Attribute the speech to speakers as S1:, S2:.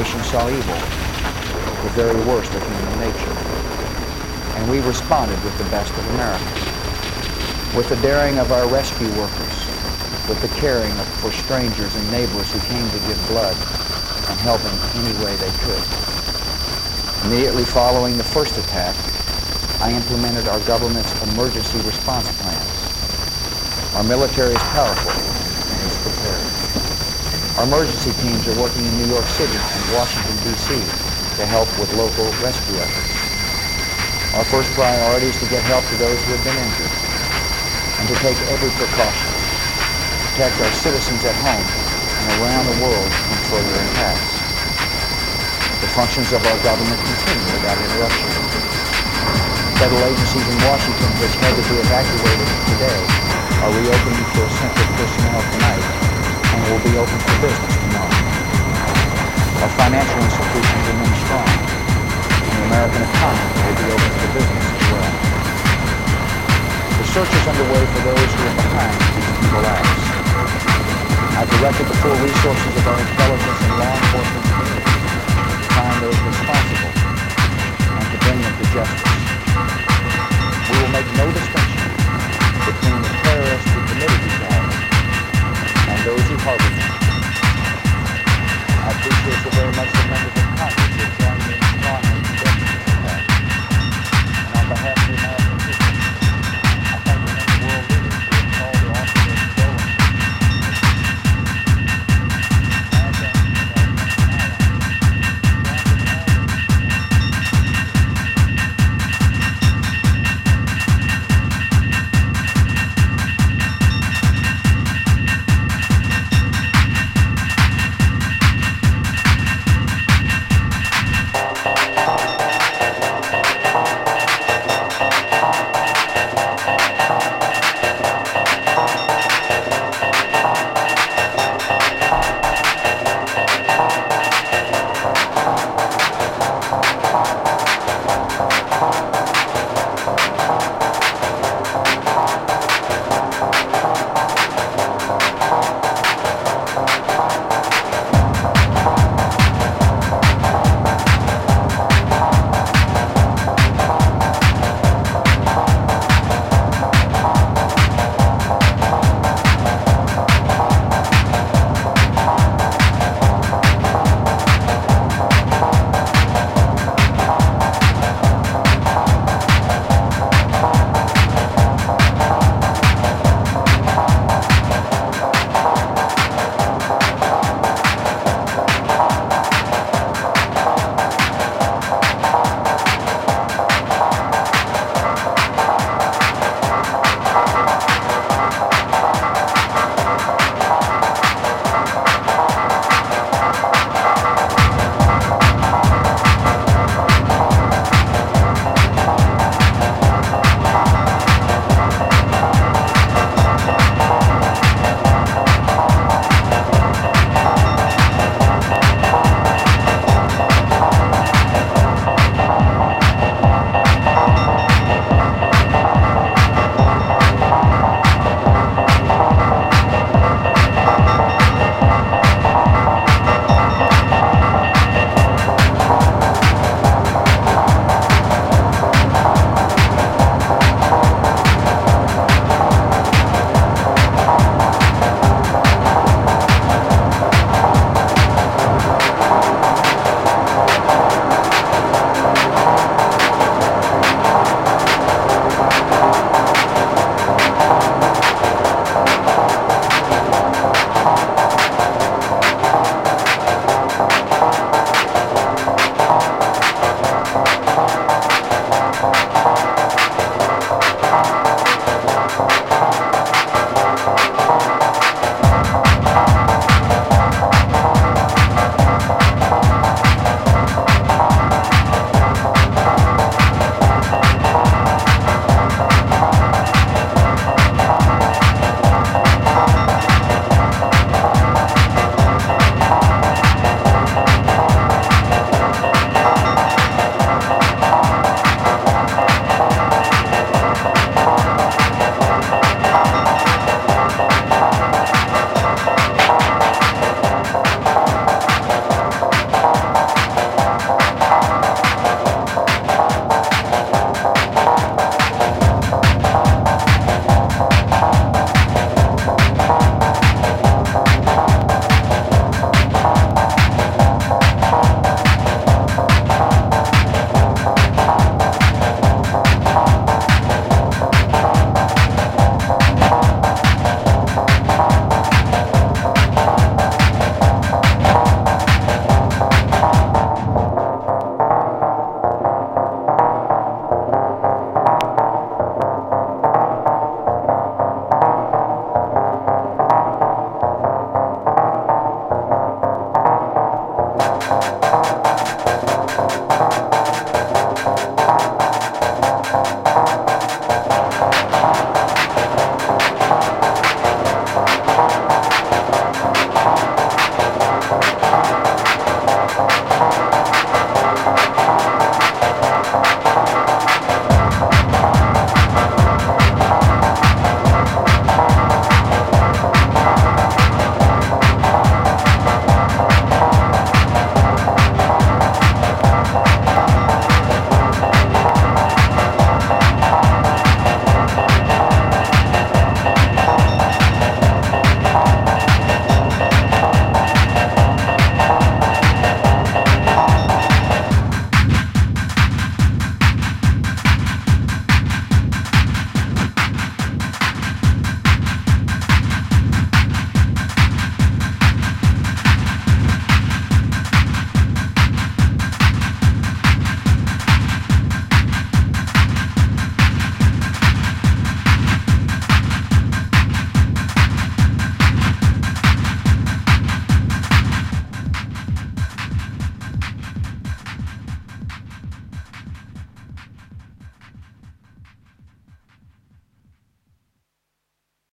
S1: nation saw evil, the very worst of human nature. And we responded with the best of America. With the daring of our rescue workers, with the caring of, for strangers and neighbors who came to give blood and help in any way they could. Immediately following the first attack, I implemented our government's emergency response plans. Our military is powerful. Our emergency teams are working in New York City and Washington, D.C. to help with local rescue efforts. Our first priority is to get help to those who have been injured and to take every precaution to protect our citizens at home and around the world from further attacks. The functions of our government continue without interruption. Federal agencies in Washington which had to be evacuated today are reopening for essential personnel tonight and will be open for business tomorrow. Our financial institutions remain strong, and the American economy will be open for business as well. The search is underway for those who are behind these evil acts. I've directed the full resources of our intelligence and law enforcement community to find those responsible and to bring them to justice. We will make no distinction between the terrorists who committed these acts those who harbored them. I appreciate you very much for